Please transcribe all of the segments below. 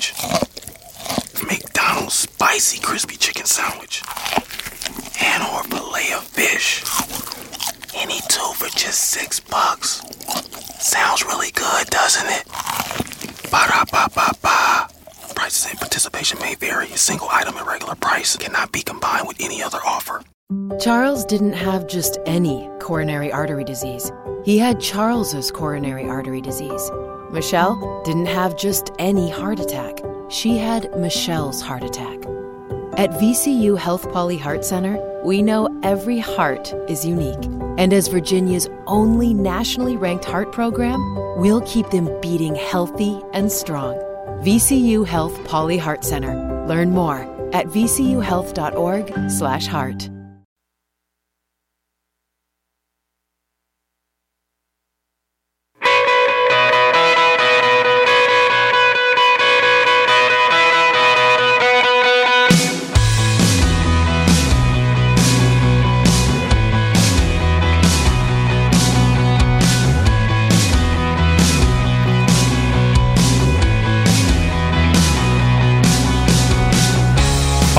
sandwich. McDonald's spicy crispy chicken sandwich. And or fillet of fish. Any two for just six bucks. Sounds really good, doesn't it? Ba-da-ba-ba-ba. Prices and participation may vary. A single item at regular price cannot be combined with any other offer. Charles didn't have just any coronary artery disease. He had Charles's coronary artery disease. Michelle didn't have just any heart attack. She had Michelle's heart attack. At VCU Health Pauley Heart Center, we know every heart is unique. And as Virginia's only nationally ranked heart program, we'll keep them beating healthy and strong. VCU Health Pauley Heart Center. Learn more at vcuhealth.org/heart.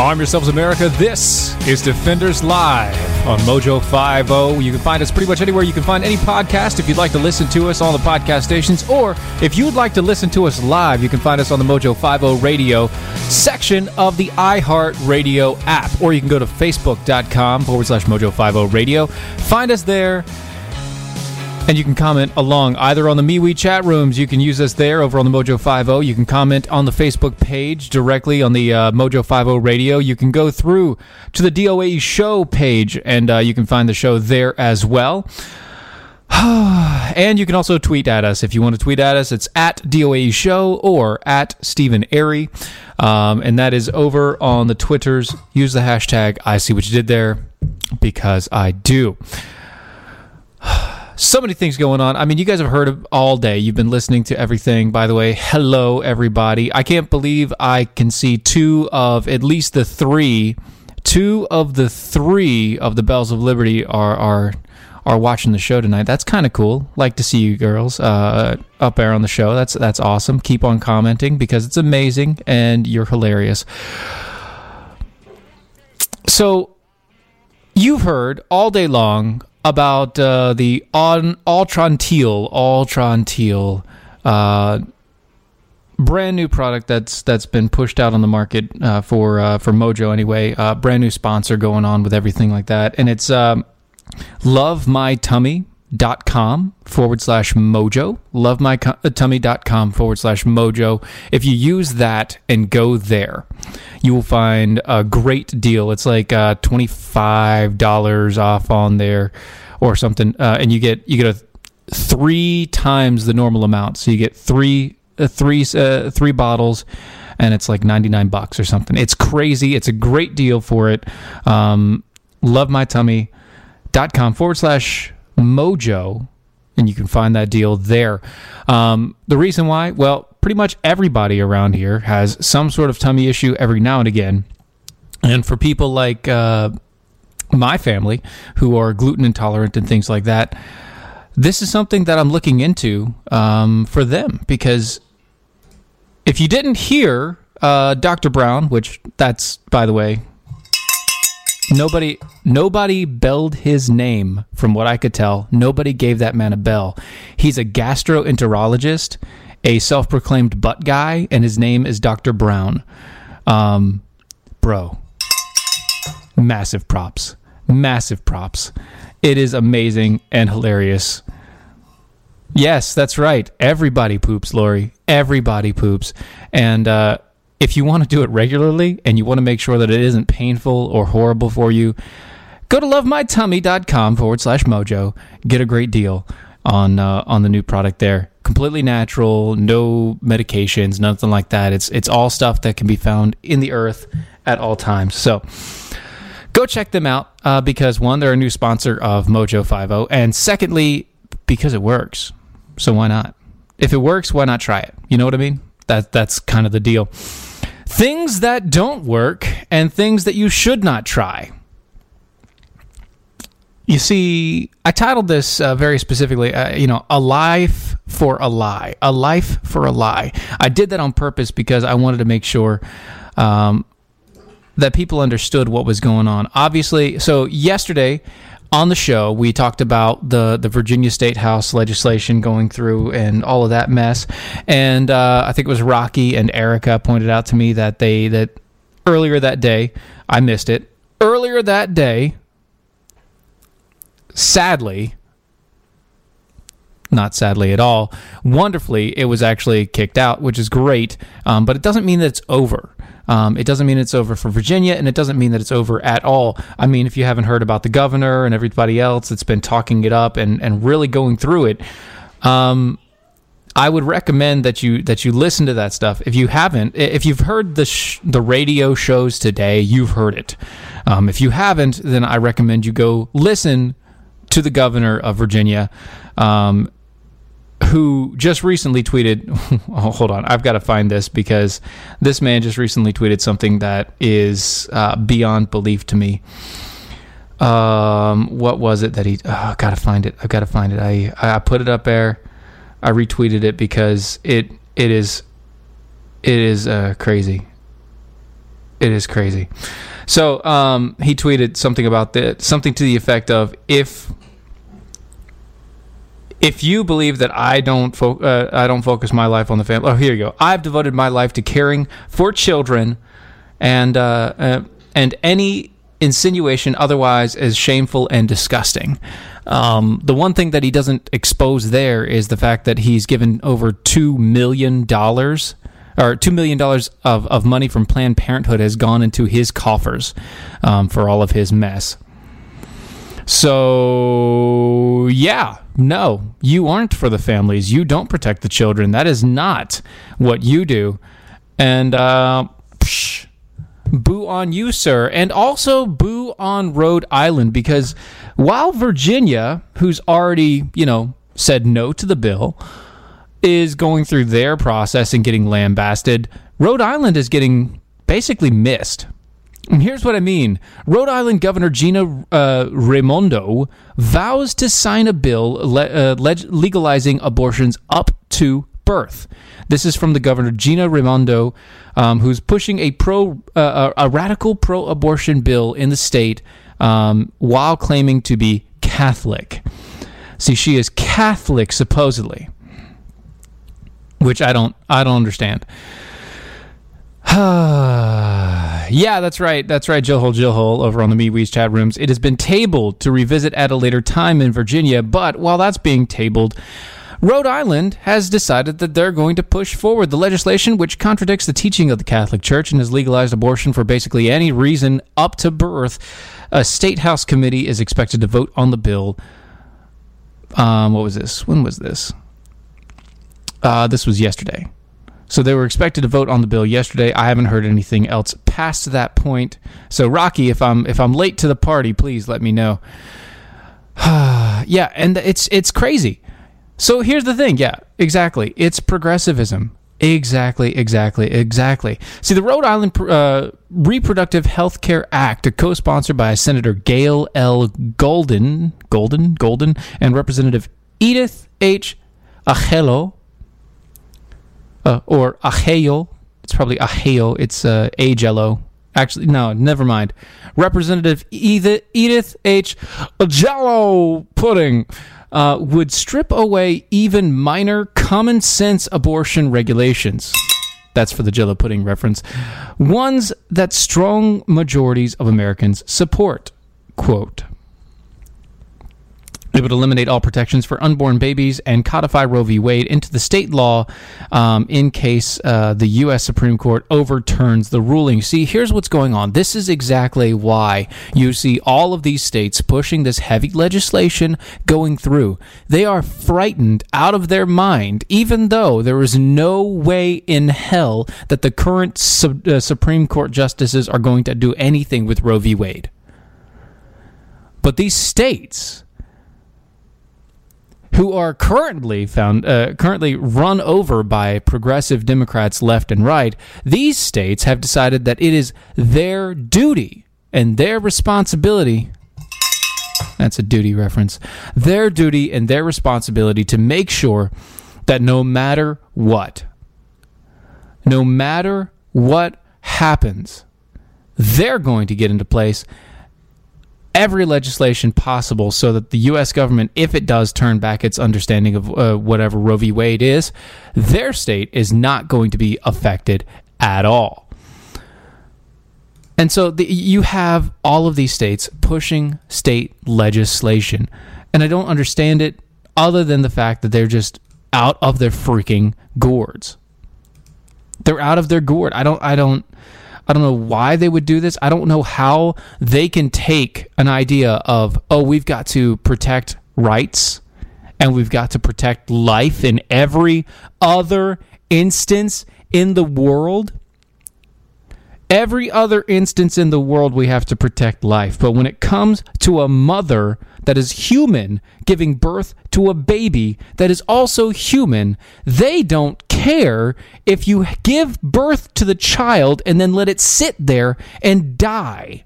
Arm yourselves, America. This is Defenders Live on Mojo 50. You can find us pretty much anywhere you can find any podcast if you'd like to listen to us on the podcast stations. Or if you'd like to listen to us live, you can find us on the Mojo 50 radio section of the iHeart Radio app. Or you can go to facebook.com forward slash Mojo 50 radio. Find us there. And you can comment along either on the MeWe chat rooms. You can use us there over on the Mojo 50. You can comment on the Facebook page directly on the uh, Mojo 50 radio. You can go through to the DOAE show page and uh, you can find the show there as well. and you can also tweet at us if you want to tweet at us. It's at DOAE Show or at Stephen Airy. Um, and that is over on the Twitters. Use the hashtag I see what you did there because I do so many things going on. I mean, you guys have heard of all day. You've been listening to everything. By the way, hello everybody. I can't believe I can see two of at least the three, two of the three of the Bells of Liberty are are are watching the show tonight. That's kind of cool. Like to see you girls uh, up there on the show. That's that's awesome. Keep on commenting because it's amazing and you're hilarious. So you've heard all day long about uh, the on Ultron Teal, Ultron Teal, uh, brand new product that's that's been pushed out on the market uh, for uh, for Mojo anyway. Uh, brand new sponsor going on with everything like that, and it's um, lovemytummy.com forward slash mojo. Lovemytummy.com forward slash mojo. If you use that and go there you will find a great deal. It's like uh, $25 off on there or something uh, and you get you get a three times the normal amount. So you get three uh, three uh, three bottles and it's like 99 bucks or something. It's crazy. It's a great deal for it. Um, lovemytummy.com forward slash mojo and you can find that deal there. Um, the reason why well pretty much everybody around here has some sort of tummy issue every now and again. And for people like uh, my family who are gluten intolerant and things like that this is something that i'm looking into um, for them. Because if you didn't hear uh, dr brown which that's by the way Nobody nobody belled his name from what I could tell. Nobody gave that man a bell. He's a gastroenterologist, a self-proclaimed butt guy, and his name is Dr. Brown. Um, bro. Massive props. Massive props. It is amazing and hilarious. Yes, that's right. Everybody poops, Lori. Everybody poops. And uh, if you want to do it regularly and you want to make sure that it isn't painful or horrible for you, go to lovemytummy.com forward slash mojo. Get a great deal on uh, on the new product there. Completely natural, no medications, nothing like that. It's it's all stuff that can be found in the earth at all times. So go check them out uh, because one, they're a new sponsor of Mojo 50, and secondly, because it works. So why not? If it works, why not try it? You know what I mean? That that's kind of the deal. Things that don't work and things that you should not try. You see, I titled this uh, very specifically, uh, you know, a life for a lie. A life for a lie. I did that on purpose because I wanted to make sure um, that people understood what was going on. Obviously, so yesterday on the show we talked about the the Virginia State House legislation going through and all of that mess. And uh, I think it was Rocky and Erica pointed out to me that they that earlier that day I missed it. Earlier that day, sadly, not sadly at all, wonderfully, it was actually kicked out, which is great. Um, but it doesn't mean that it's over. Um, it doesn't mean it's over for Virginia, and it doesn't mean that it's over at all. I mean, if you haven't heard about the governor and everybody else that's been talking it up and, and really going through it, um, I would recommend that you that you listen to that stuff. If you haven't, if you've heard the sh- the radio shows today, you've heard it. Um, if you haven't, then I recommend you go listen to the governor of Virginia. Um, who just recently tweeted oh, hold on i've got to find this because this man just recently tweeted something that is uh, beyond belief to me. Um, what was it that he oh, i gotta find it I've gotta find it. I i put it up there. I retweeted it because it it is it is uh, crazy. It is crazy. So um, he tweeted something about that something to the effect of if if you believe that I don't fo- uh, I don't focus my life on the family. Oh, here you go. I've devoted my life to caring for children, and uh, uh, and any insinuation otherwise is shameful and disgusting. Um, the one thing that he doesn't expose there is the fact that he's given over two million dollars or two million dollars of, of money from Planned Parenthood has gone into his coffers um, for all of his mess. So yeah, no, you aren't for the families. You don't protect the children. That is not what you do. And uh, psh, boo on you, sir. And also boo on Rhode Island because while Virginia, who's already, you know, said no to the bill, is going through their process and getting lambasted, Rhode Island is getting basically missed. Here's what I mean Rhode Island Governor Gina uh, Raimondo vows to sign a bill le- uh, leg- legalizing abortions up to birth. This is from the governor Gina Raimondo, um, who's pushing a pro uh, a radical pro-abortion bill in the state um, while claiming to be Catholic. See, she is Catholic supposedly, which I don't I don't understand. yeah, that's right. That's right, Jill Hole, Jill Hole, over on the MeWe's chat rooms. It has been tabled to revisit at a later time in Virginia, but while that's being tabled, Rhode Island has decided that they're going to push forward the legislation which contradicts the teaching of the Catholic Church and has legalized abortion for basically any reason up to birth. A state house committee is expected to vote on the bill. Um, what was this? When was this? Uh, this was yesterday. So they were expected to vote on the bill yesterday. I haven't heard anything else past that point. So Rocky, if I'm if I'm late to the party, please let me know. yeah, and it's it's crazy. So here's the thing. Yeah, exactly. It's progressivism. Exactly, exactly, exactly. See, the Rhode Island uh, Reproductive Health Care Act, co-sponsored by Senator Gayle L. Goldin, Golden, Golden, and Representative Edith H. Ajello, uh, or Aheo. It's probably Aheo. It's uh, Ajello. Actually, no, never mind. Representative Edith, Edith H. Jello Pudding uh, would strip away even minor common sense abortion regulations. That's for the Jello Pudding reference. Ones that strong majorities of Americans support. Quote. It would eliminate all protections for unborn babies and codify Roe v. Wade into the state law um, in case uh, the U.S. Supreme Court overturns the ruling. See, here's what's going on. This is exactly why you see all of these states pushing this heavy legislation going through. They are frightened out of their mind, even though there is no way in hell that the current uh, Supreme Court justices are going to do anything with Roe v. Wade. But these states who are currently found uh, currently run over by progressive Democrats left and right, these states have decided that it is their duty and their responsibility. That's a duty reference. Their duty and their responsibility to make sure that no matter what, no matter what happens, they're going to get into place every legislation possible so that the U.S. government, if it does turn back its understanding of uh, whatever Roe v. Wade is, their state is not going to be affected at all. And so the, you have all of these states pushing state legislation. And I don't understand it other than the fact that they're just out of their freaking gourds. They're out of their gourd. I don't I don't I don't know why they would do this. I don't know how they can take an idea of, oh, we've got to protect rights and we've got to protect life in every other instance in the world. Every other instance in the world, we have to protect life. But when it comes to a mother that is human giving birth to a baby that is also human, they don't care if you give birth to the child and then let it sit there and die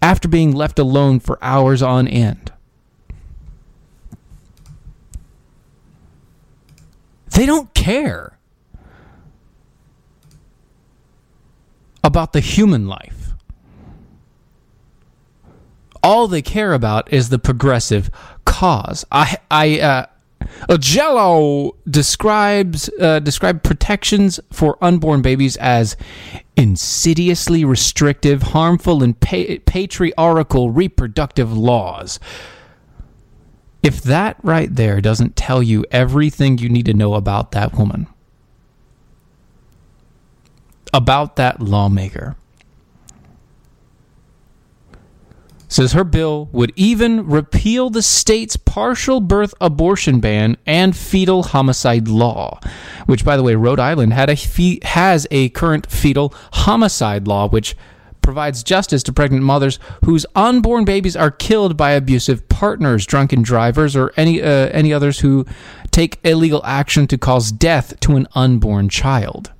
after being left alone for hours on end. They don't care. about the human life. All they care about is the progressive cause. I, I, uh, Jello describes uh, described protections for unborn babies as insidiously restrictive, harmful, and pa- patriarchal reproductive laws. If that right there doesn't tell you everything you need to know about that woman, about that lawmaker. Says her bill would even repeal the state's partial birth abortion ban and fetal homicide law, which, by the way, Rhode Island had a fe- has a current fetal homicide law, which provides justice to pregnant mothers whose unborn babies are killed by abusive partners, drunken drivers, or any uh, any others who take illegal action to cause death to an unborn child.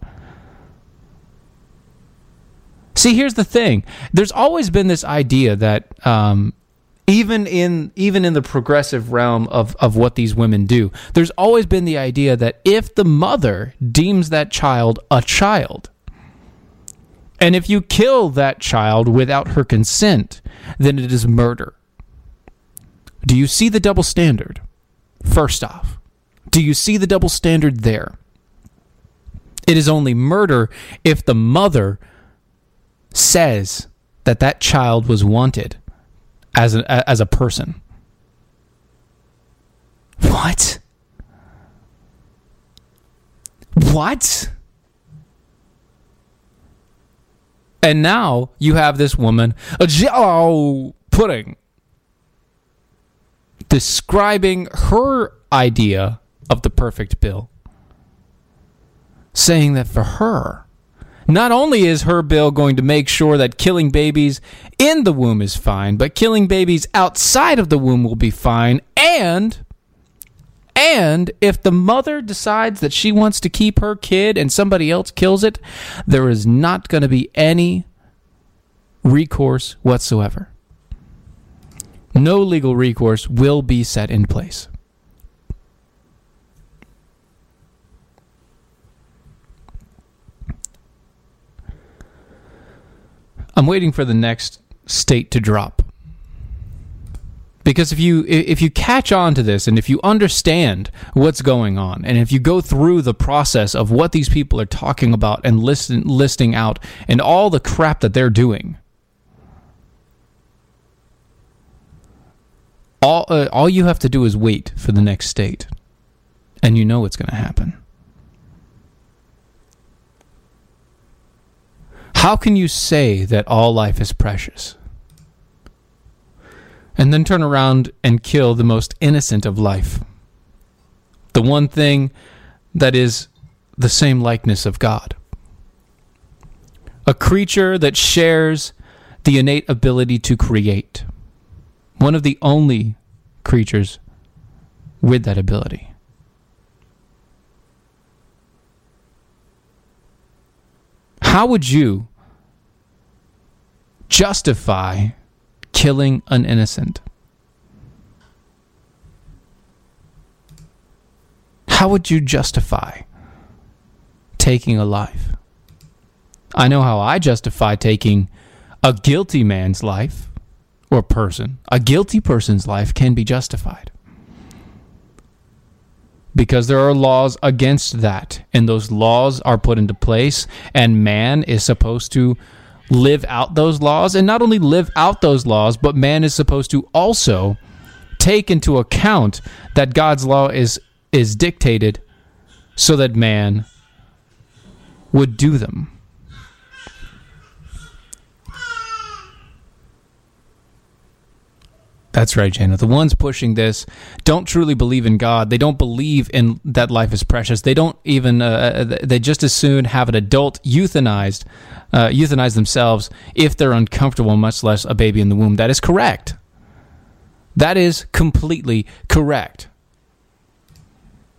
See, here's the thing. There's always been this idea that um, even in even in the progressive realm of, of what these women do, there's always been the idea that if the mother deems that child a child, and if you kill that child without her consent, then it is murder. Do you see the double standard? First off, do you see the double standard there? It is only murder if the mother says that that child was wanted as a, as a person. What? What? And now you have this woman, a jello pudding, describing her idea of the perfect bill, saying that for her, not only is her bill going to make sure that killing babies in the womb is fine, but killing babies outside of the womb will be fine. And, and if the mother decides that she wants to keep her kid and somebody else kills it, there is not going to be any recourse whatsoever. No legal recourse will be set in place. I'm waiting for the next state to drop. Because if you if you catch on to this and if you understand what's going on and if you go through the process of what these people are talking about and listen, listing out and all the crap that they're doing, all uh, all you have to do is wait for the next state, and you know what's going to happen. How can you say that all life is precious? And then turn around and kill the most innocent of life. The one thing that is the same likeness of God. A creature that shares the innate ability to create. One of the only creatures with that ability. How would you justify killing an innocent. How would you justify taking a life? I know how I justify taking a guilty man's life or person. A guilty person's life can be justified because there are laws against that and those laws are put into place and man is supposed to live out those laws. And not only live out those laws but man is supposed to also take into account that God's law is is dictated so that man would do them That's right, Jana. The ones pushing this don't truly believe in God. They don't believe in that life is precious. They don't even. Uh, uh they just as soon have an adult euthanized, uh, euthanize themselves if they're uncomfortable, much less a baby in the womb. That is correct. That is completely correct.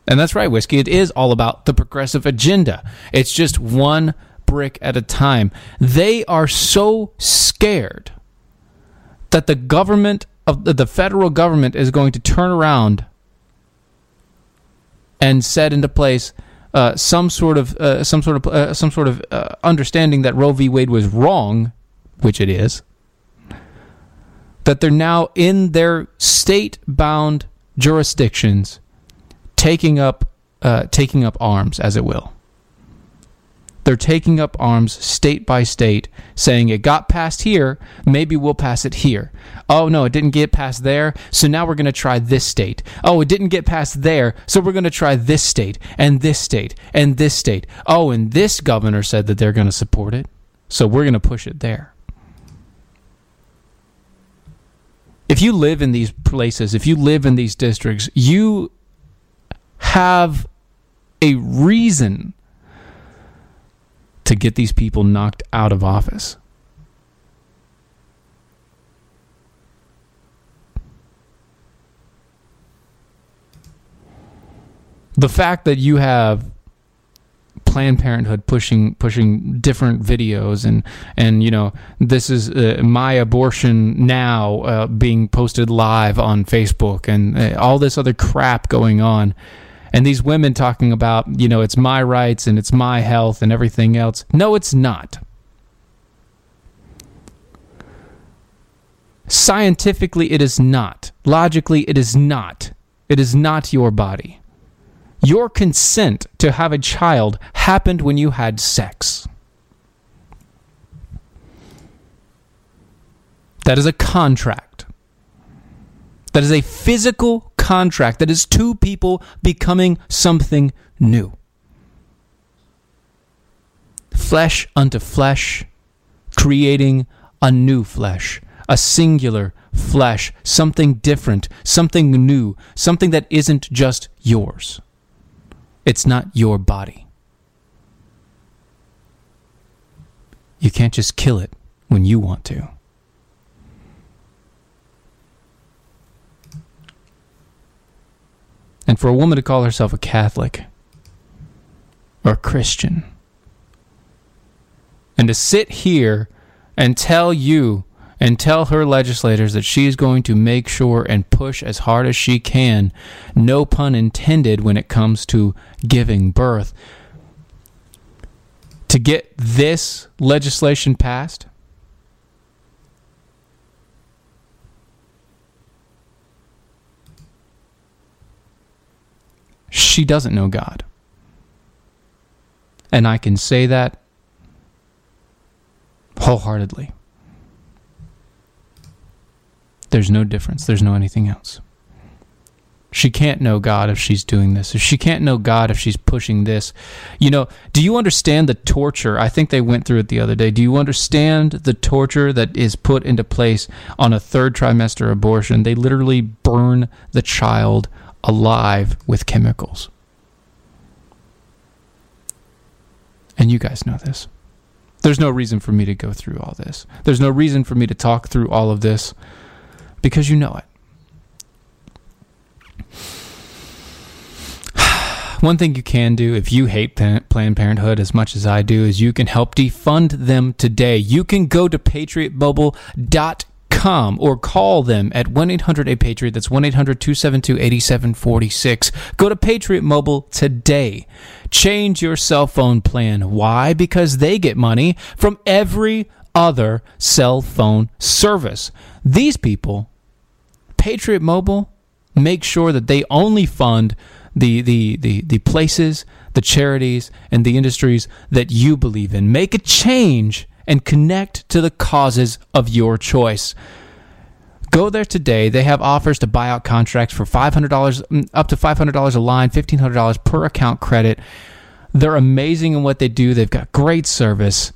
And that's right, whiskey. It is all about the progressive agenda. It's just one brick at a time. They are so scared that the government of the, federal government is going to turn around and set into place uh, some sort of uh, some sort of uh, some sort of uh, understanding that Roe v. Wade was wrong, which it is. That they're now in their state-bound jurisdictions, taking up uh, taking up arms, as it will. They're taking up arms state by state, saying it got passed here, maybe we'll pass it here. Oh, no, it didn't get past there, so now we're going to try this state. Oh, it didn't get past there, so we're going to try this state, and this state, and this state. Oh, and this governor said that they're going to support it, so we're going to push it there. If you live in these places, if you live in these districts, you have a reason to get these people knocked out of office. The fact that you have Planned Parenthood pushing pushing different videos and and you know this is uh, my abortion now uh, being posted live on Facebook and uh, all this other crap going on and these women talking about, you know, it's my rights and it's my health and everything else. No, it's not. Scientifically, it is not. Logically, it is not. It is not your body. Your consent to have a child happened when you had sex. That is a contract. That is a physical contract that is two people becoming something new. Flesh unto flesh, creating a new flesh, a singular flesh, something different, something new, something that isn't just yours. It's not your body. You can't just kill it when you want to. And for a woman to call herself a Catholic or a Christian and to sit here and tell you and tell her legislators that she's going to make sure and push as hard as she can, no pun intended, when it comes to giving birth, to get this legislation passed she doesn't know God. And I can say that wholeheartedly. There's no difference. There's no anything else. She can't know God if she's doing this. If she can't know God if she's pushing this. You know, do you understand the torture? I think they went through it the other day. Do you understand the torture that is put into place on a third trimester abortion? They literally burn the child alive with chemicals. And you guys know this. There's no reason for me to go through all this. There's no reason for me to talk through all of this because you know it. One thing you can do if you hate Planned Parenthood as much as I do is you can help defund them today. You can go to patriotbubble.com patriotmobile.com or call them at 1 800 A Patriot. That's 1 800 272 8746. Go to Patriot Mobile today. Change your cell phone plan. Why? Because they get money from every other cell phone service. These people, Patriot Mobile, make sure that they only fund the, the, the, the places, the charities, and the industries that you believe in. Make a change and connect to the causes of your choice. Go there today. They have offers to buy out contracts for $500 mm, up to $500 a line, $1500 per account credit. They're amazing in what they do. They've got great service.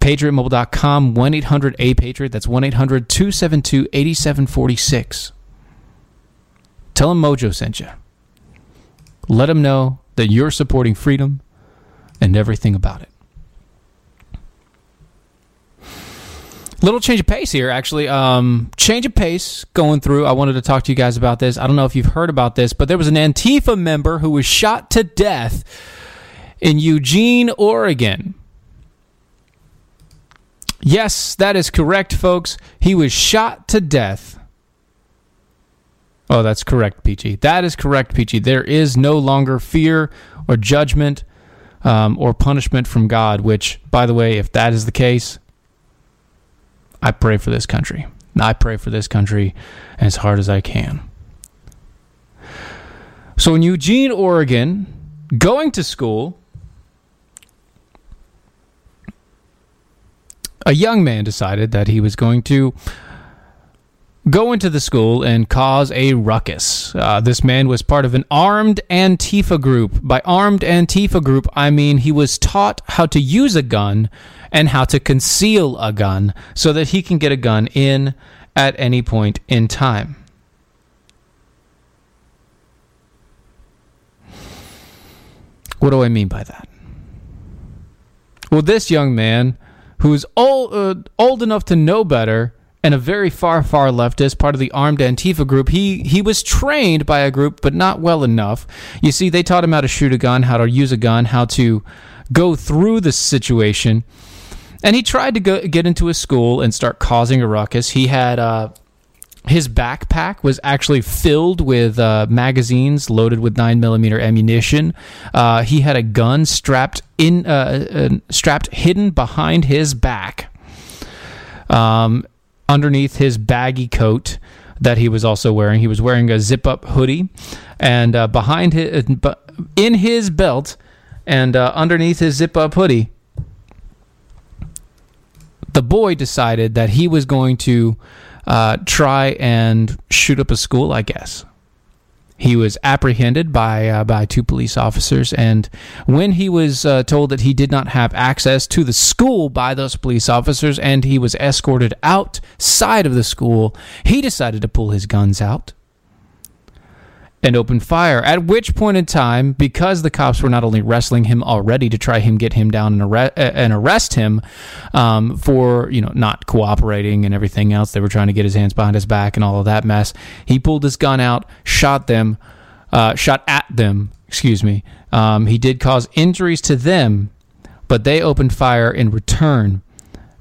PatriotMobile.com, 1 800 A Patriot. That's 1 800 272 8746. Tell them Mojo sent you. Let them know that you're supporting freedom and everything about it. Little change of pace here, actually. Um, change of pace going through. I wanted to talk to you guys about this. I don't know if you've heard about this, but there was an Antifa member who was shot to death in Eugene, Oregon. Yes, that is correct, folks. He was shot to death. Oh, that's correct, Peachy. That is correct, Peachy. There is no longer fear or judgment um, or punishment from God, which, by the way, if that is the case, I pray for this country. I pray for this country as hard as I can. So in Eugene, Oregon, going to school, a young man decided that he was going to go into the school and cause a ruckus. Uh, this man was part of an armed Antifa group. By armed Antifa group, I mean he was taught how to use a gun and how to conceal a gun so that he can get a gun in at any point in time. What do I mean by that? Well, this young man, who's old, uh, old enough to know better, and a very far, far leftist, part of the armed Antifa group. He he was trained by a group, but not well enough. You see, they taught him how to shoot a gun, how to use a gun, how to go through the situation. And he tried to go get into a school and start causing a ruckus. He had uh, his backpack was actually filled with uh, magazines loaded with nine millimeter ammunition. Uh, he had a gun strapped in, uh, uh, strapped hidden behind his back. Um, underneath his baggy coat that he was also wearing. He was wearing a zip up hoodie, and uh, behind his, in his belt, and uh, underneath his zip up hoodie, the boy decided that he was going to uh, try and shoot up a school. I guess he was apprehended by uh, by two police officers, and when he was uh, told that he did not have access to the school by those police officers, and he was escorted outside of the school, he decided to pull his guns out and opened fire. At which point in time, because the cops were not only wrestling him already to try him get him down and, arre- and arrest him um, for you know not cooperating and everything else, they were trying to get his hands behind his back and all of that mess. He pulled his gun out, shot them, uh, shot at them. Excuse me. Um, he did cause injuries to them, but they opened fire in return.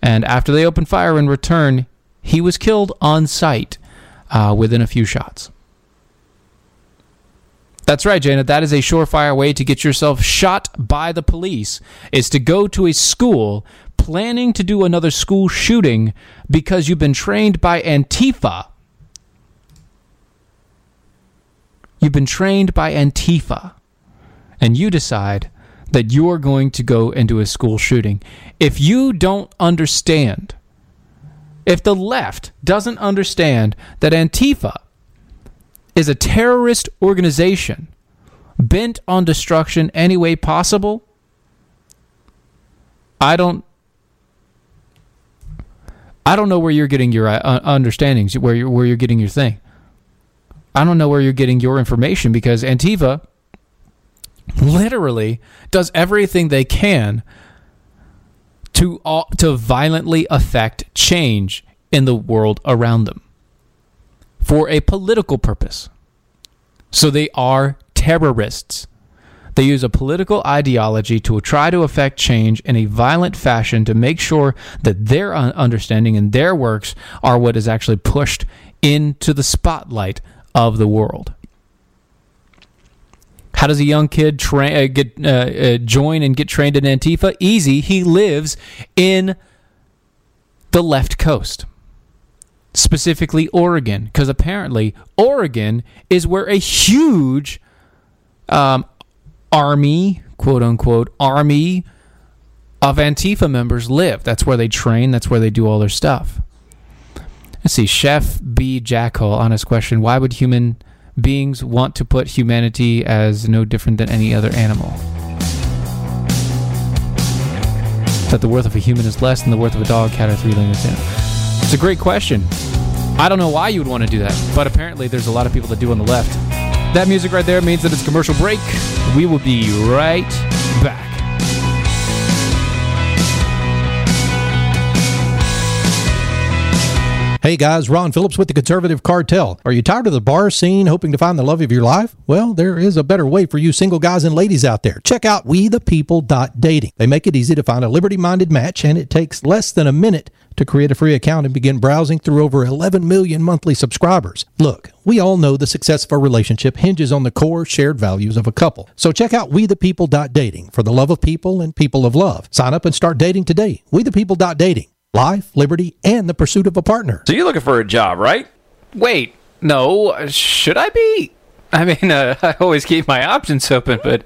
And after they opened fire in return, he was killed on sight uh, within a few shots. That's right, Jana. That is a surefire way to get yourself shot by the police. Is to go to a school planning to do another school shooting because you've been trained by Antifa. You've been trained by Antifa. And you decide that you're going to go into a school shooting. If you don't understand, if the left doesn't understand that Antifa is a terrorist organization bent on destruction any way possible, I don't I don't know where you're getting your uh, understandings, where you're, where you're getting your thing. I don't know where you're getting your information because Antifa literally does everything they can to uh, to violently affect change in the world around them for a political purpose. So they are terrorists. They use a political ideology to try to affect change in a violent fashion to make sure that their understanding and their works are what is actually pushed into the spotlight of the world. How does a young kid tra- uh, get uh, uh, join and get trained in Antifa? Easy. He lives in the left coast, specifically Oregon, because apparently Oregon is where a huge um, army, quote unquote, army of Antifa members live. That's where they train. That's where they do all their stuff. Let's see. Chef B. Jackal, honest question. Why would human beings want to put humanity as no different than any other animal? That the worth of a human is less than the worth of a dog, cat, or three-legged animal. It's a great question. I don't know why you would want to do that, but apparently there's a lot of people that do on the left. That music right there means that it's commercial break. We will be right back. Hey guys, Ron Phillips with the Conservative Cartel. Are you tired of the bar scene hoping to find the love of your life? Well, there is a better way for you single guys and ladies out there. Check out wethepeople.dating. They make it easy to find a liberty minded match, and it takes less than a minute to create a free account and begin browsing through over 11 million monthly subscribers. Look, we all know the success of a relationship hinges on the core shared values of a couple. So check out wethepeople.dating for the love of people and people of love. Sign up and start dating today. Wethepeople.dating life, liberty, and the pursuit of a partner. So you're looking for a job, right? Wait, no, should I be? I mean, uh, I always keep my options open, but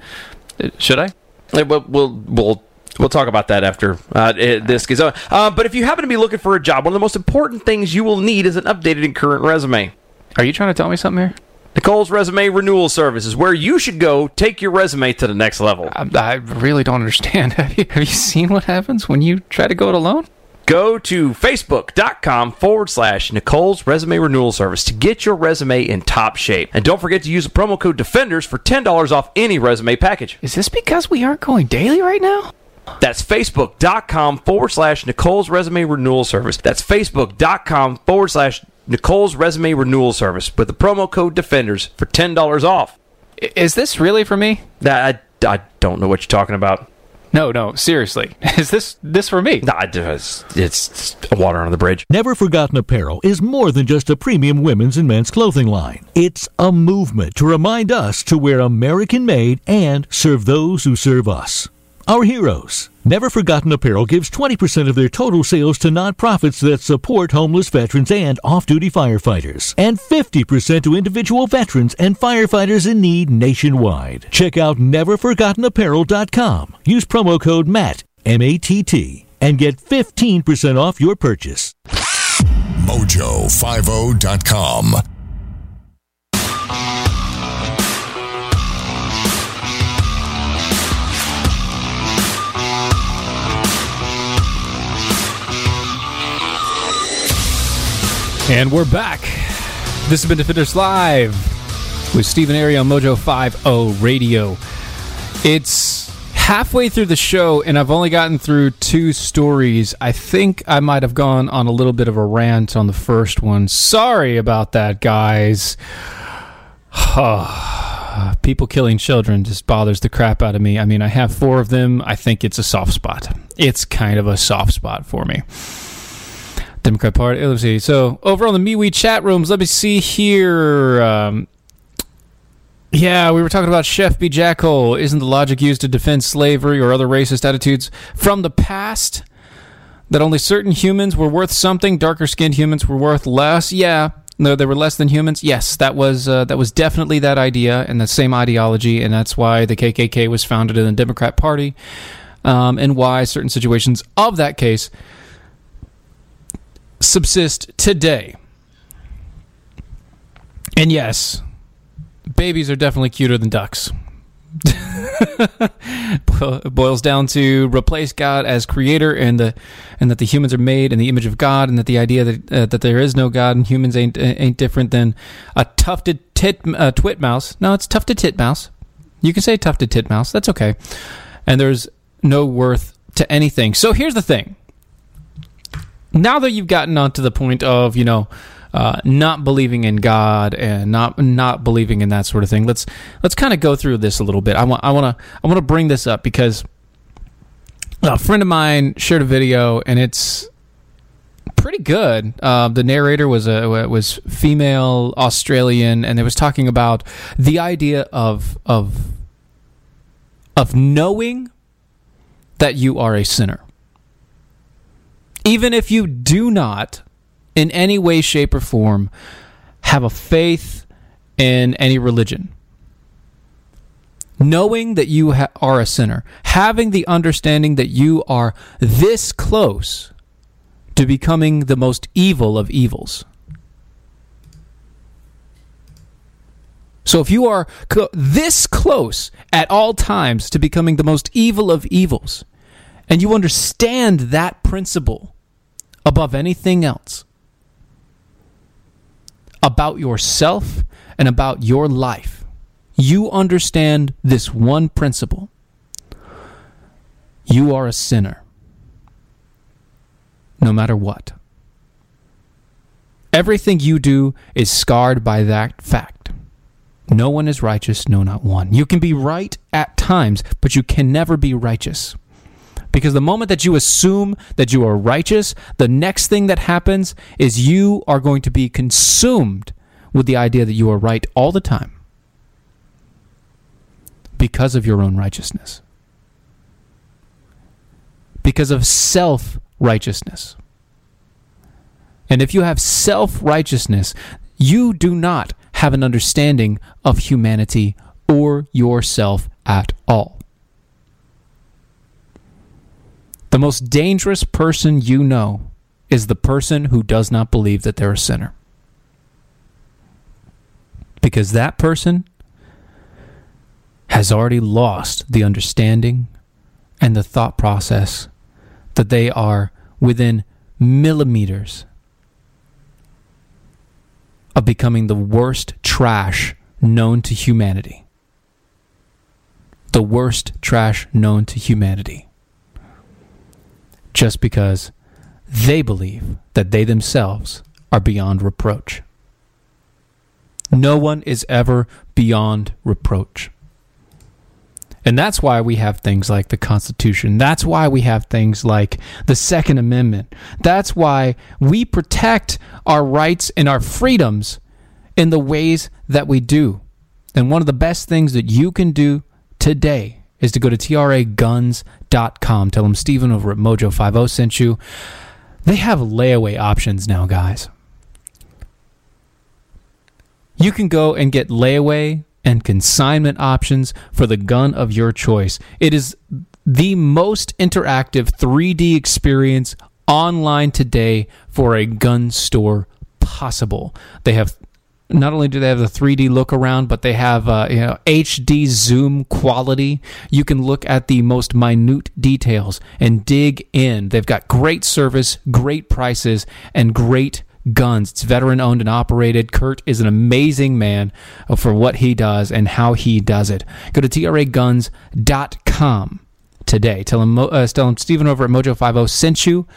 uh, should I? We'll we'll we'll, we'll talk about that after uh, this gets on. Uh, but if you happen to be looking for a job, one of the most important things you will need is an updated and current resume. Are you trying to tell me something here? Nicole's Resume Renewal Service is where you should go take your resume to the next level. I, I really don't understand. Have you, have you seen what happens when you try to go it alone? Go to facebook.com forward slash Nicole's Resume Renewal Service to get your resume in top shape. And don't forget to use the promo code DEFENDERS for $10 off any resume package. Is this because we aren't going daily right now? That's facebook.com forward slash Nicole's Resume Renewal Service. That's facebook.com forward slash Nicole's Resume Renewal Service with the promo code DEFENDERS for $10 off. Is this really for me? That I, I don't know what you're talking about. No, no, seriously. Is this this for me? Nah, it's, it's water under the bridge. Never Forgotten Apparel is more than just a premium women's and men's clothing line. It's a movement to remind us to wear American made and serve those who serve us. Our heroes. Never Forgotten Apparel gives 20% of their total sales to nonprofits that support homeless veterans and off duty firefighters, and 50% to individual veterans and firefighters in need nationwide. Check out neverforgottenapparel.com. Use promo code MATT, M A T T, and get 15% off your purchase. Mojo50.com. And we're back. This has been Defenders Live with Stephen on Mojo 50 Radio. It's halfway through the show, and I've only gotten through two stories. I think I might have gone on a little bit of a rant on the first one. Sorry about that, guys. People killing children just bothers the crap out of me. I mean, I have four of them. I think it's a soft spot. It's kind of a soft spot for me. Democrat Party. Let's see. So over on the MeWe chat rooms, let me see here. Um, yeah, we were talking about Chef B. Jackal. Isn't the logic used to defend slavery or other racist attitudes from the past? That only certain humans were worth something, darker skinned humans were worth less? Yeah. No, they were less than humans. Yes, that was uh, that was definitely that idea and the same ideology, and that's why the KKK was founded in the Democrat Party, um, and why certain situations of that case subsist today. And yes, babies are definitely cuter than ducks. Boils down to replace God as creator and the and that the humans are made in the image of God and that the idea that uh, that there is no God and humans ain't ain't different than a tufted tit uh, twit mouse. No, it's tufted titmouse. You can say tufted titmouse. That's okay. And there's no worth to anything. So here's the thing now that you've gotten onto the point of you know uh, not believing in God and not not believing in that sort of thing. Let's let's kind of go through this a little bit. I want I want to I want to bring this up because a friend of mine shared a video and it's pretty good. Uh, the narrator was a was female Australian, and they was talking about the idea of of of knowing that you are a sinner, even if you do not, in any way, shape, or form, have a faith in any religion. Knowing that you ha- are a sinner, having the understanding that you are this close to becoming the most evil of evils. So if you are this close at all times to becoming the most evil of evils, and you understand that principle above anything else about yourself and about your life, you understand this one principle. You are a sinner no matter what. Everything you do is scarred by that fact. No one is righteous, no, not one. You can be right at times, but you can never be righteous. Because the moment that you assume that you are righteous, the next thing that happens is you are going to be consumed with the idea that you are right all the time because of your own righteousness. Because of self righteousness. And if you have self righteousness, you do not have an understanding of humanity or yourself at all. The most dangerous person you know is the person who does not believe that they're a sinner. Because that person has already lost the understanding and the thought process that they are within millimeters of becoming the worst trash known to humanity. The worst trash known to humanity. Just because they believe that they themselves are beyond reproach. No one is ever beyond reproach. And that's why we have things like the Constitution. That's why we have things like the Second Amendment. That's why we protect our rights and our freedoms in the ways that we do. And one of the best things that you can do today is to go to traguns.com. Tell them Stephen over at Mojo50 sent you. They have layaway options now, guys. You can go and get layaway and consignment options for the gun of your choice. It is the most interactive 3D experience online today for a gun store possible. They have not only do they have the 3D look around, but they have uh, you know HD zoom quality. You can look at the most minute details and dig in. They've got great service, great prices, and great guns. It's veteran owned and operated. Kurt is an amazing man for what he does and how he does it. Go to traguns.com today. Tell him, uh, tell him Stephen over at Mojo50 sent you.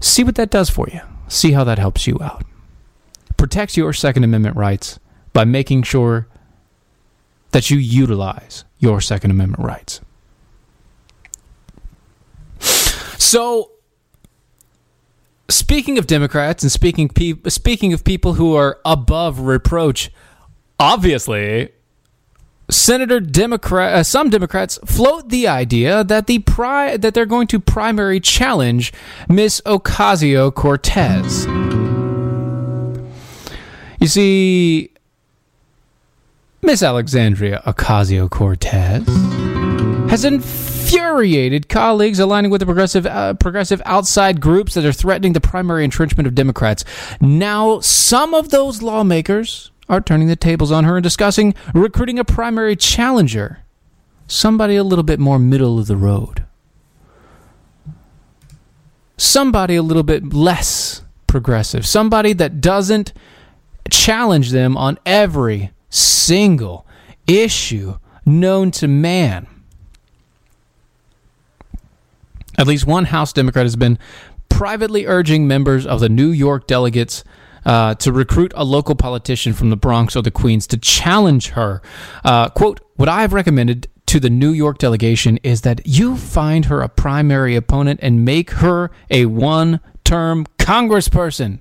See what that does for you. See how that helps you out. Protects your Second Amendment rights by making sure that you utilize your Second Amendment rights. So, speaking of Democrats and speaking pe- speaking of people who are above reproach, obviously, Senator Democrat uh, some Democrats float the idea that the pri- that they're going to primary challenge Miss Ocasio Cortez. You see, Miss Alexandria Ocasio Cortez has infuriated colleagues aligning with the progressive uh, progressive outside groups that are threatening the primary entrenchment of Democrats. Now, some of those lawmakers are turning the tables on her and discussing recruiting a primary challenger, somebody a little bit more middle of the road, somebody a little bit less progressive, somebody that doesn't challenge them on every single issue known to man. At least one House Democrat has been privately urging members of the New York delegates uh, to recruit a local politician from the Bronx or the Queens to challenge her. Uh, quote, what I've recommended to the New York delegation is that you find her a primary opponent and make her a one term congressperson.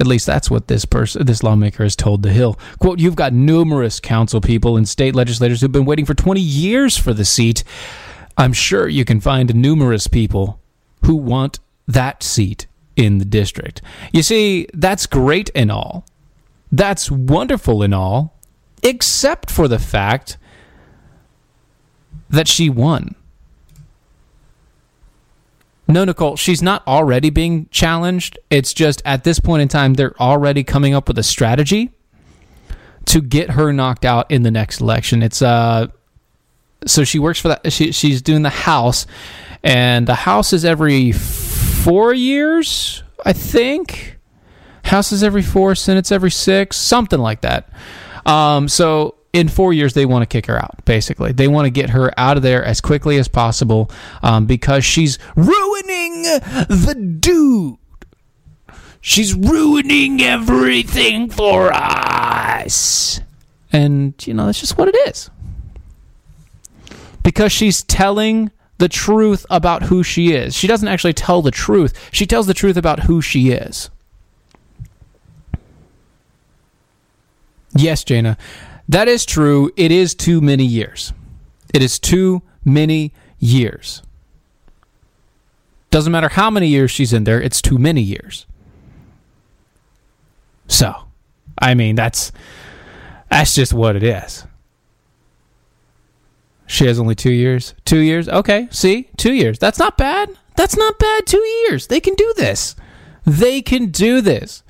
At least that's what this person, this lawmaker has told The Hill. Quote, you've got numerous council people and state legislators who've been waiting for 20 years for the seat. I'm sure you can find numerous people who want that seat in the district. You see, that's great and all. That's wonderful and all, except for the fact that she won. No, Nicole, she's not already being challenged. It's just at this point in time, they're already coming up with a strategy to get her knocked out in the next election. It's uh, so she works for that. She, she's doing the House, and the House is every four years, I think. House is every four, Senate's every six, something like that. Um, so in four years they want to kick her out basically. They want to get her out of there as quickly as possible um, because she's ruining the dude. She's ruining everything for us. And you know that's just what it is. Because she's telling the truth about who she is. She doesn't actually tell the truth. She tells the truth about who she is. Yes jana that is true. It is too many years. It is too many years. Doesn't matter how many years she's in there, it's too many years. So, I mean, that's that's just what it is. She has only 2 years. 2 years. Okay, see? 2 years. That's not bad. That's not bad. 2 years. They can do this. They can do this.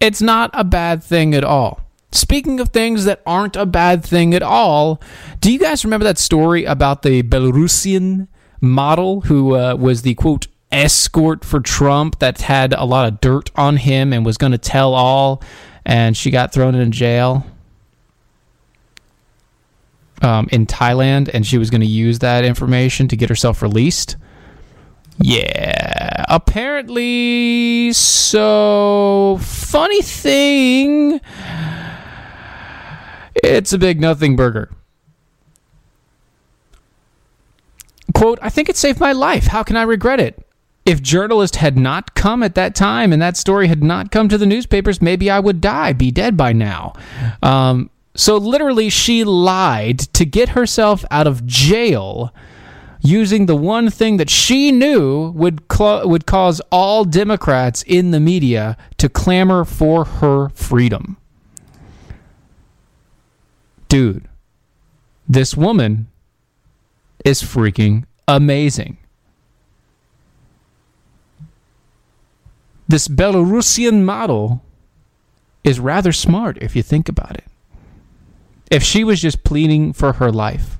It's not a bad thing at all. Speaking of things that aren't a bad thing at all, do you guys remember that story about the Belarusian model who uh, was the quote escort for Trump that had a lot of dirt on him and was going to tell all, and she got thrown in jail um, in Thailand, and she was going to use that information to get herself released? Yeah, apparently so. Funny thing it's a big nothing burger. Quote, I think it saved my life. How can I regret it? If journalist had not come at that time and that story had not come to the newspapers, maybe I would die, be dead by now. Um, so literally, she lied to get herself out of jail using the one thing that she knew would cl- would cause all Democrats in the media to clamor for her freedom dude, this woman is freaking amazing. This Belarusian model is rather smart if you think about it. If she was just pleading for her life,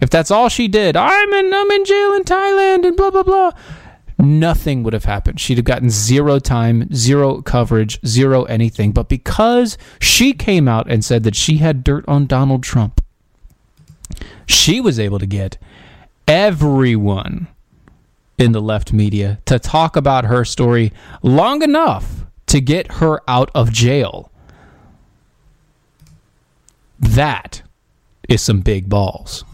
if that's all she did, I'm in I'm in jail in Thailand and blah blah blah nothing would have happened. She'd have gotten zero time, zero coverage, zero anything. But because she came out and said that she had dirt on Donald Trump, she was able to get everyone in the left media to talk about her story long enough to get her out of jail. That is some big balls.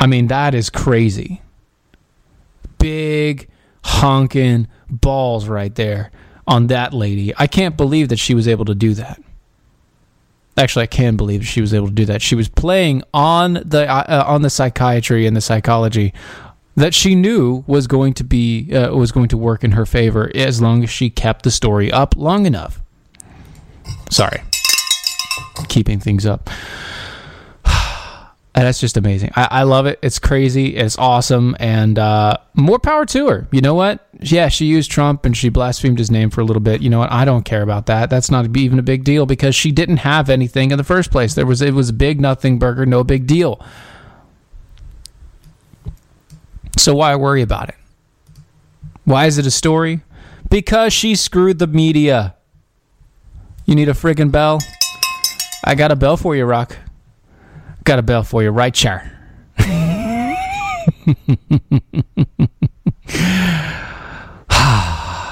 I mean, that is crazy. Big honking balls right there on that lady. I can't believe that she was able to do that. Actually, I can believe she was able to do that. She was playing on the uh, uh, on the psychiatry and the psychology that she knew was going to be uh, was going to work in her favor as long as she kept the story up long enough. Sorry, keeping things up. And that's just amazing. I, I, love it. It's crazy. It's awesome. And uh, more power to her. You know what? Yeah, she used Trump and she blasphemed his name for a little bit. You know what? I don't care about that. That's not even a big deal because she didn't have anything in the first place. There was it was a big nothing burger, no big deal. So why worry about it? Why is it a story? Because she screwed the media. You need a friggin' bell? I got a bell for you, Rock. Got a bell for you right Char?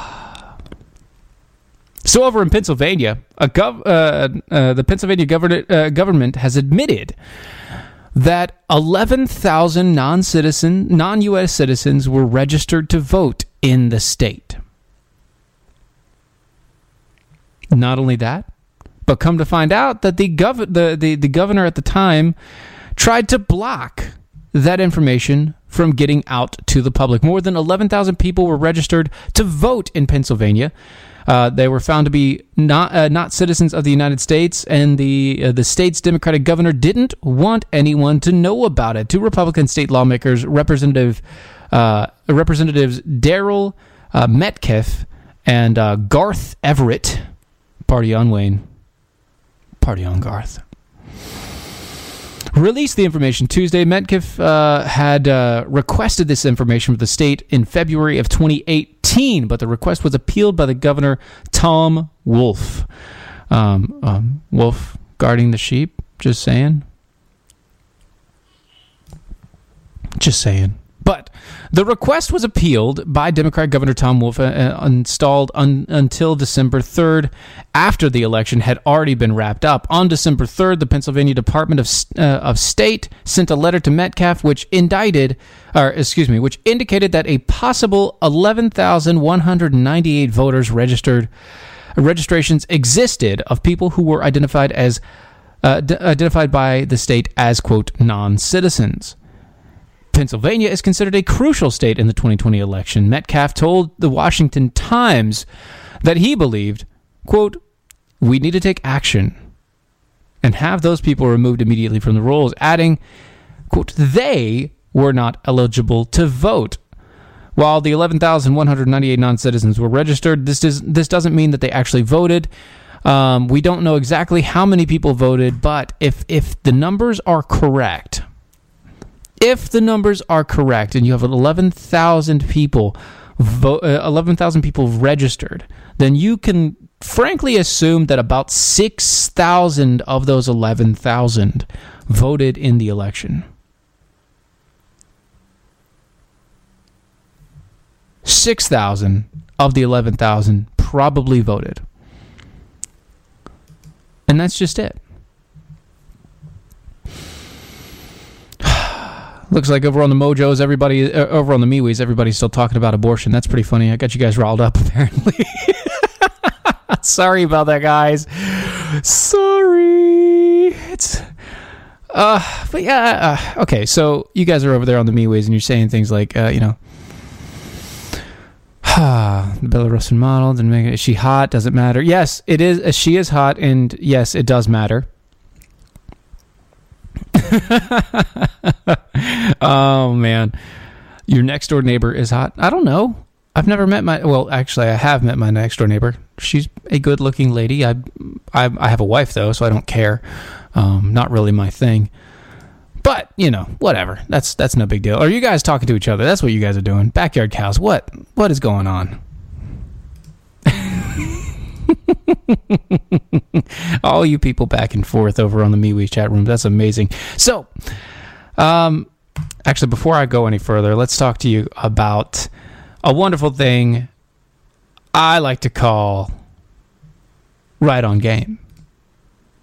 So over in Pennsylvania, gov- uh, uh, the Pennsylvania govern- uh, government has admitted that 11,000 non-citizen, non-U.S. citizens were registered to vote in the state. Not only that, but come to find out that the, gov- the, the, the governor at the time tried to block that information from getting out to the public. More than 11,000 people were registered to vote in Pennsylvania. Uh, they were found to be not uh, not citizens of the United States, and the uh, the state's Democratic governor didn't want anyone to know about it. Two Republican state lawmakers, Representative uh, Representatives Daryl uh, Metcalf and uh, Garth Everett, party on Wayne, party on Garth released the information Tuesday. Metcalf uh, had uh, requested this information from the state in February of 2018, but the request was appealed by the governor, Tom Wolf. Um, um, Wolf guarding the sheep, just saying. Just saying. But the request was appealed by Democrat Governor Tom Wolf, uh, uh, installed un- until December 3rd, after the election had already been wrapped up. On December 3rd, the Pennsylvania Department of, uh, of State sent a letter to Metcalf, which indicted, or excuse me, which indicated that a possible 11,198 voters registered registrations existed of people who were identified as uh, d- identified by the state as quote non-citizens. Pennsylvania is considered a crucial state in the 2020 election. Metcalf told the Washington Times that he believed, quote, we need to take action and have those people removed immediately from the rolls, adding, quote, they were not eligible to vote. While the 11,198 non-citizens were registered, this does this doesn't mean that they actually voted. Um, we don't know exactly how many people voted, but if if the numbers are correct, if the numbers are correct and you have 11,000 people vo- uh, 11,000 people registered, then you can frankly assume that about 6,000 of those 11,000 voted in the election. 6,000 of the 11,000 probably voted. And that's just it. Looks like over on the Mojos, everybody uh, over on the MeWe's, everybody's still talking about abortion. That's pretty funny. I got you guys riled up, apparently. Sorry about that, guys. Sorry. It's uh, but yeah. Uh, okay, so you guys are over there on the MeWe's, and you're saying things like, uh, you know, the Belarusian model didn't make it. Is she hot? Does it matter? Yes, it is. Uh, she is hot, and yes, it does matter. oh man, your next door neighbor is hot. I don't know. I've never met my. Well, actually, I have met my next door neighbor. She's a good-looking lady. I, I, I have a wife though, so I don't care. Um, not really my thing. But you know, whatever. That's that's no big deal. Are you guys talking to each other? That's what you guys are doing. Backyard cows. What what is going on? All you people back and forth over on the MeWe chat room. That's amazing. So, um, actually, before I go any further, let's talk to you about a wonderful thing I like to call right on game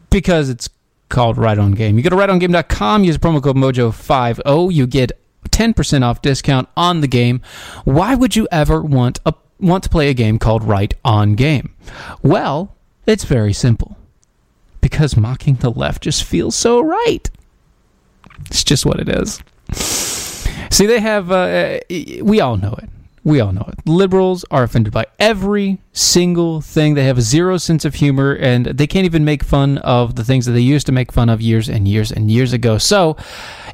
because it's called right on game. You go to rightongame.com, use promo code mojo50, you get 10% off discount on the game. Why would you ever want a want to play a game called Right on Game? Well, it's very simple. Because mocking the left just feels so right. It's just what it is. See, they have, uh, we all know it. We all know it. Liberals are offended by every single thing. They have a zero sense of humor, and they can't even make fun of the things that they used to make fun of years and years and years ago. So,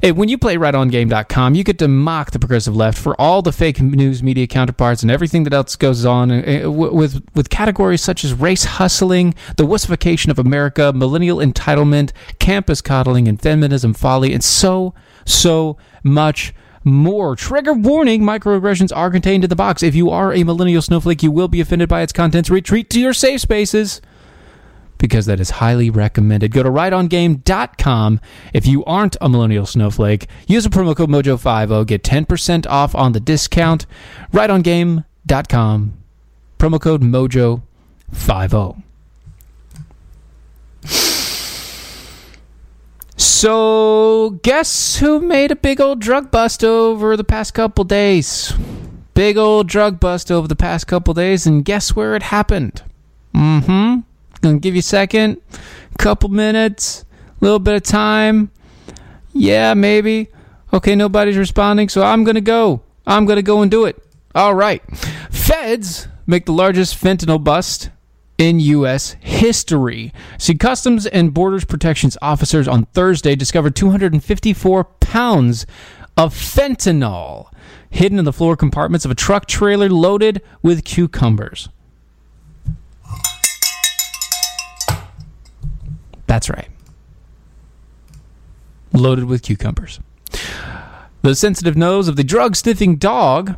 eh, when you play rightongame.com, you get to mock the progressive left for all the fake news media counterparts and everything that else goes on eh, with with categories such as race hustling, the wussification of America, millennial entitlement, campus coddling, and feminism folly, and so so much more. Trigger warning microaggressions are contained in the box. If you are a millennial snowflake, you will be offended by its contents. Retreat to your safe spaces because that is highly recommended. Go to rightongame.com. If you aren't a millennial snowflake, use the promo code MOJO50, get 10% off on the discount. Rightongame.com, promo code MOJO50. So, guess who made a big old drug bust over the past couple days? Big old drug bust over the past couple days, and guess where it happened? Mm hmm. Gonna give you a second, couple minutes, a little bit of time. Yeah, maybe. Okay, nobody's responding, so I'm gonna go. I'm gonna go and do it. All right. Feds make the largest fentanyl bust in U.S. history. See, Customs and Borders Protections officers on Thursday discovered 254 pounds of fentanyl hidden in the floor compartments of a truck trailer loaded with cucumbers. That's right. Loaded with cucumbers. The sensitive nose of the drug sniffing dog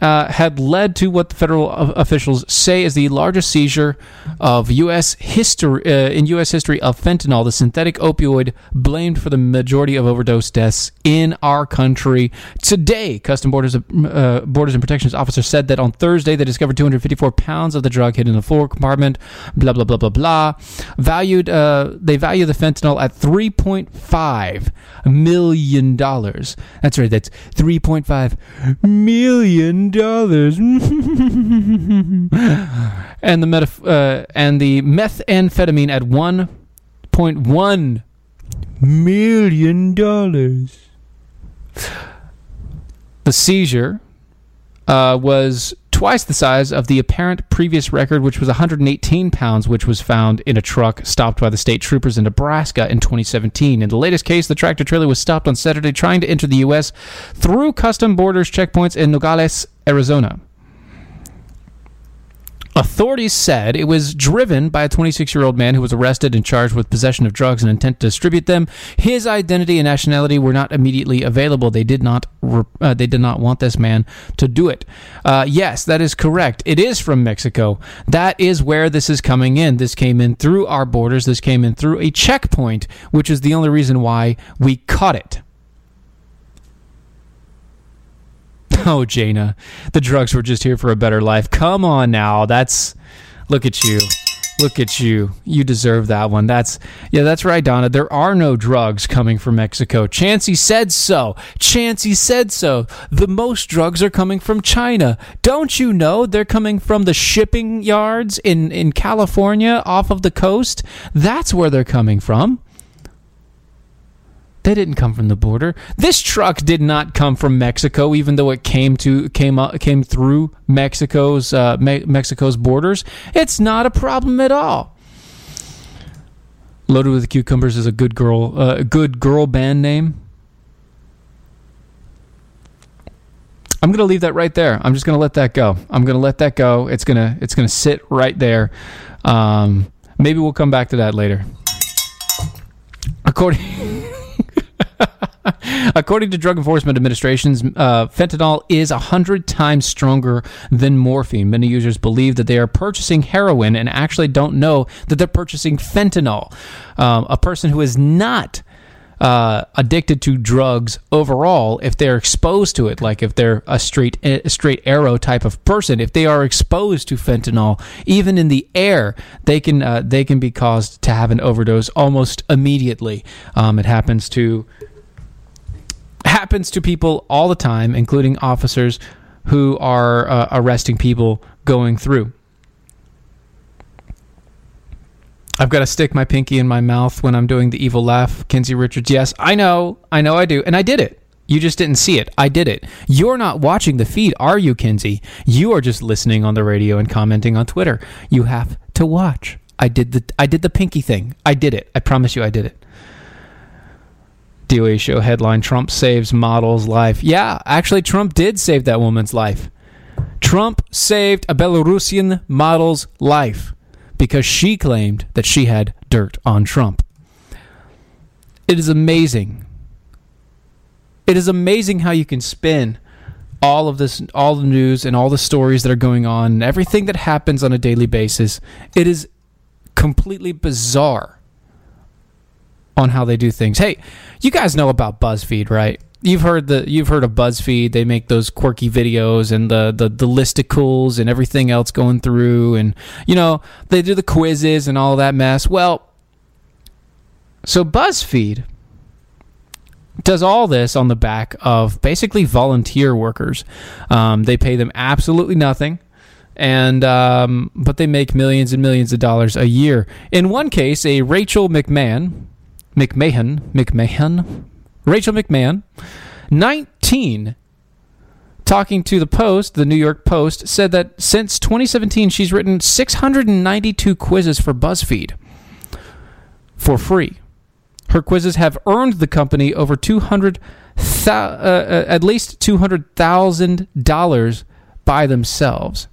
uh, had led to what the federal officials say is the largest seizure of U.S. history uh, in U.S. history of fentanyl, the synthetic opioid blamed for the majority of overdose deaths in our country today. Custom Borders uh, Borders and Protections officer said that on Thursday they discovered 254 pounds of the drug hidden in the floor compartment. Blah blah blah blah blah. Valued, uh, they value the fentanyl at 3.5 million dollars. That's right. That's 3.5 million dollars. and the meta- uh, and the methamphetamine at 1.1 million dollars. The seizure uh, was twice the size of the apparent previous record, which was 118 pounds, which was found in a truck stopped by the state troopers in Nebraska in 2017. In the latest case, the tractor trailer was stopped on Saturday trying to enter the U.S. through custom borders checkpoints in Nogales, Arizona. Authorities said it was driven by a 26 year old man who was arrested and charged with possession of drugs and intent to distribute them. His identity and nationality were not immediately available. They did not. Uh, they did not want this man to do it. Uh, yes, that is correct. It is from Mexico. That is where this is coming in. This came in through our borders. This came in through a checkpoint, which is the only reason why we caught it. Oh, Jaina, the drugs were just here for a better life. Come on now. That's look at you. Look at you. You deserve that one. That's yeah, that's right, Donna. There are no drugs coming from Mexico. Chancey said so. Chancey said so. The most drugs are coming from China. Don't you know they're coming from the shipping yards in, in California off of the coast? That's where they're coming from. They didn't come from the border. This truck did not come from Mexico, even though it came to came uh, came through Mexico's uh, Me- Mexico's borders. It's not a problem at all. Loaded with Cucumbers is a good girl, uh, good girl band name. I'm gonna leave that right there. I'm just gonna let that go. I'm gonna let that go. It's gonna it's gonna sit right there. Um, maybe we'll come back to that later. According. According to Drug Enforcement Administration's, uh, fentanyl is a hundred times stronger than morphine. Many users believe that they are purchasing heroin and actually don't know that they're purchasing fentanyl. Um, a person who is not uh, addicted to drugs overall, if they're exposed to it, like if they're a straight a straight arrow type of person, if they are exposed to fentanyl, even in the air, they can uh, they can be caused to have an overdose almost immediately. Um, it happens to happens to people all the time, including officers who are uh, arresting people going through. I've got to stick my pinky in my mouth when I'm doing the evil laugh. Kinsey Richards, yes, I know, I know I do. And I did it. You just didn't see it. I did it. You're not watching the feed, are you, Kinsey? You are just listening on the radio and commenting on Twitter. You have to watch. I did the I did the pinky thing. I did it. I promise you I did it. DOA show headline Trump saves model's life. Yeah, actually, Trump did save that woman's life. Trump saved a Belarusian model's life because she claimed that she had dirt on Trump. It is amazing. It is amazing how you can spin all of this, all the news and all the stories that are going on everything that happens on a daily basis. It is completely bizarre on how they do things. Hey, you guys know about BuzzFeed, right? You've heard the you've heard of BuzzFeed. They make those quirky videos and the, the the listicles and everything else going through, and you know they do the quizzes and all that mess. Well, so BuzzFeed does all this on the back of basically volunteer workers. Um, they pay them absolutely nothing, and um, but they make millions and millions of dollars a year. In one case, a Rachel McMahon, McMahon, McMahon, Rachel McMahon, 19, talking to the Post, the New York Post, said that since 2017 she's written 692 quizzes for BuzzFeed for free. Her quizzes have earned the company over 200 uh, uh, at least $200,000 by themselves.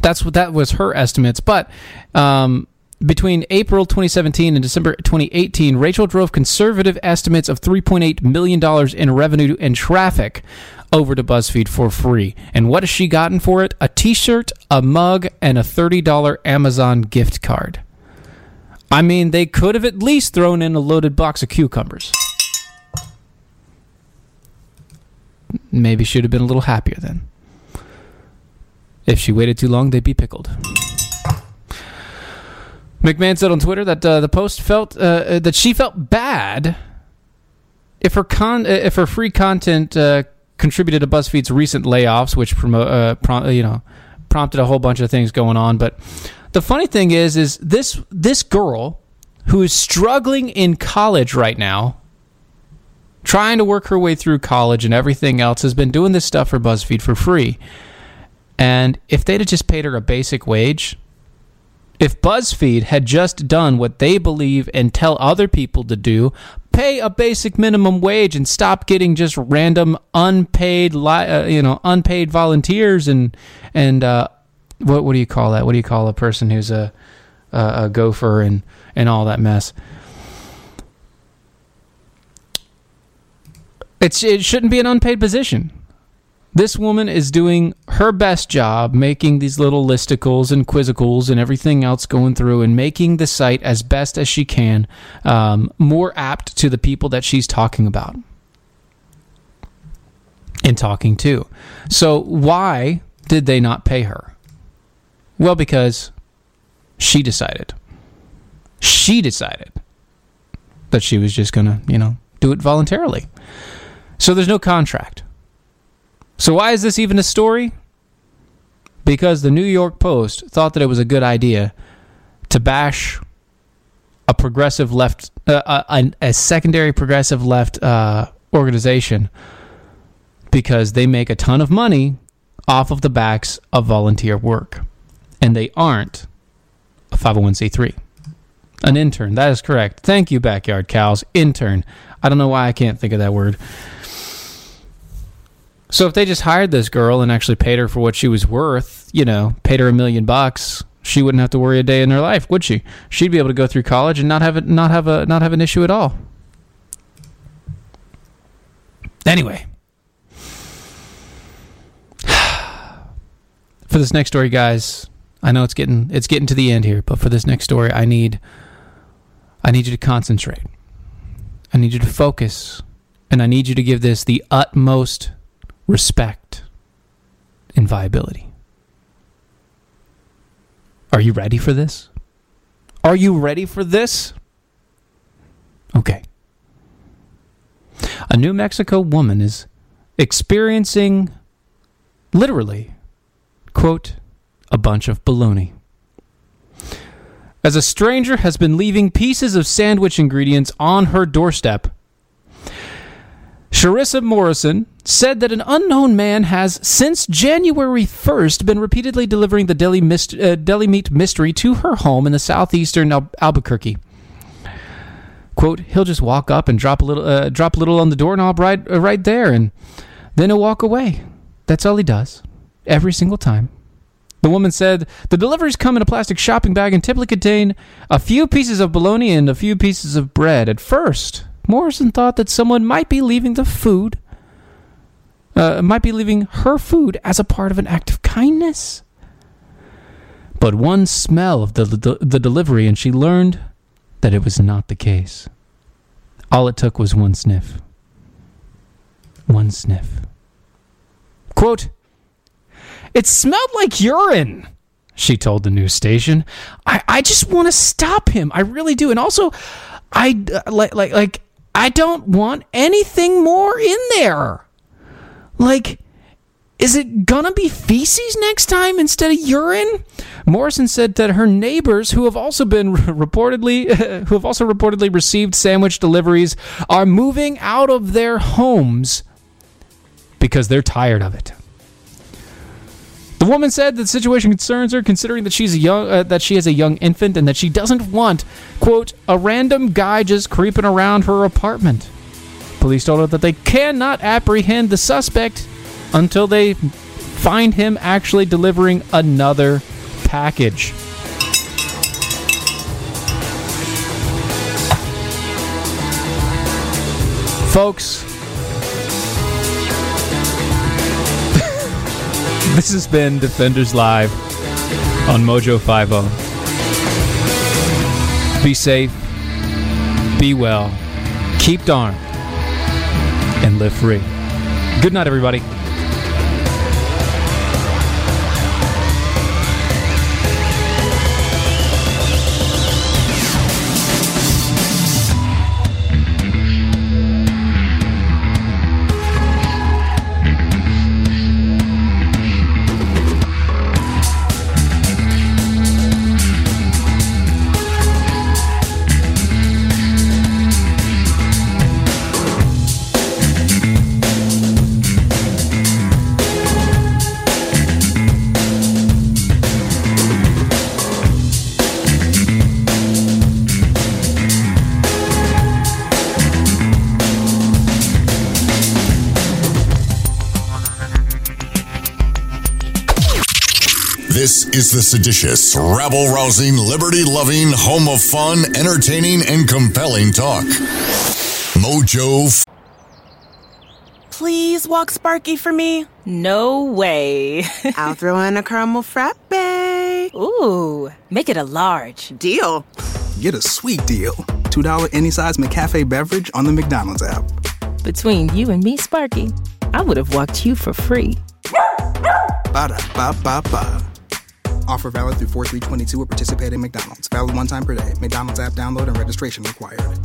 That's what that was her estimates, but um, between April 2017 and December 2018, Rachel drove conservative estimates of $3.8 million in revenue and traffic over to BuzzFeed for free. And what has she gotten for it? A t shirt, a mug, and a $30 Amazon gift card. I mean, they could have at least thrown in a loaded box of cucumbers. Maybe she'd have been a little happier then. If she waited too long, they'd be pickled. McMahon said on Twitter that uh, the Post felt uh, uh, that she felt bad if her con uh, if her free content uh, contributed to BuzzFeed's recent layoffs, which promote uh, prom- you know prompted a whole bunch of things going on. But the funny thing is, is this this girl who is struggling in college right now, trying to work her way through college and everything else, has been doing this stuff for BuzzFeed for free. And if they'd have just paid her a basic wage, if BuzzFeed had just done what they believe and tell other people to do, pay a basic minimum wage and stop getting just random unpaid, li- uh, you know, unpaid volunteers and and uh, what what do you call that? What do you call a person who's a a, a gopher and and all that mess? It's it shouldn't be an unpaid position. This woman is doing her best job making these little listicles and quizzicals and everything else going through and making the site as best as she can um, more apt to the people that she's talking about and talking to. So, why did they not pay her? Well, because she decided. She decided that she was just going to, you know, do it voluntarily. So, there's no contract. So, why is this even a story? Because the New York Post thought that it was a good idea to bash a progressive left, uh, a, a, secondary progressive left uh, organization because they make a ton of money off of the backs of volunteer work. And they aren't a 501c3. An intern. That is correct. Thank you, Backyard Cows. Intern. I don't know why I can't think of that word. So if they just hired this girl and actually paid her for what she was worth, you know, paid her a million bucks, she wouldn't have to worry a day in her life, would she? She'd be able to go through college and not have not have a, not have an issue at all. Anyway, for this next story, guys, I know it's getting it's getting to the end here, but for this next story, I need I need you to concentrate. I need you to focus, and I need you to give this the utmost respect, and viability. Are you ready for this? Are you ready for this? Okay. A New Mexico woman is experiencing, literally, quote, a bunch of baloney. As a stranger has been leaving pieces of sandwich ingredients on her doorstep, Sharissa Morrison said that an unknown man has, since January 1st, been repeatedly delivering the deli, mist, uh, deli meat mystery to her home in the southeastern Al- Albuquerque. Quote, he'll just walk up and drop a little, uh, drop a little on the doorknob right, uh, right there, and then he'll walk away. That's all he does, every single time. The woman said the deliveries come in a plastic shopping bag and typically contain a few pieces of bologna and a few pieces of bread. At first, Morrison thought that someone might be leaving the food, uh, might be leaving her food as a part of an act of kindness. but one smell of the, the, the delivery, and she learned that it was not the case. All it took was one sniff. One sniff. Quote, It smelled like urine, she told the news station. I, I just want to stop him. I really do. And also, I uh, like, like, like, I don't want anything more in there. Like, is it gonna be feces next time instead of urine? Morrison said that her neighbors, who have also been reportedly, who have also reportedly received sandwich deliveries, are moving out of their homes because they're tired of it. The woman said that the situation concerns her, considering that she's a young, uh, that she has a young infant, and that she doesn't want, quote, a random guy just creeping around her apartment. Police told her that they cannot apprehend the suspect until they find him actually delivering another package. Folks, this has been Defenders Live on Mojo 50. Be safe, be well, keep darned, and live free. Good night, everybody. Is the seditious, rabble rousing, liberty loving, home of fun, entertaining, and compelling talk. Mojo. F- Please walk Sparky for me. No way. I'll throw in a caramel frappe. Ooh, make it a large. Deal. Get a sweet deal. $2 any size McCafe beverage on the McDonald's app. Between you and me, Sparky, I would have walked you for free. Ba da ba ba ba. Offer valid through 4322 at participating McDonald's. Valid one time per day. McDonald's app download and registration required.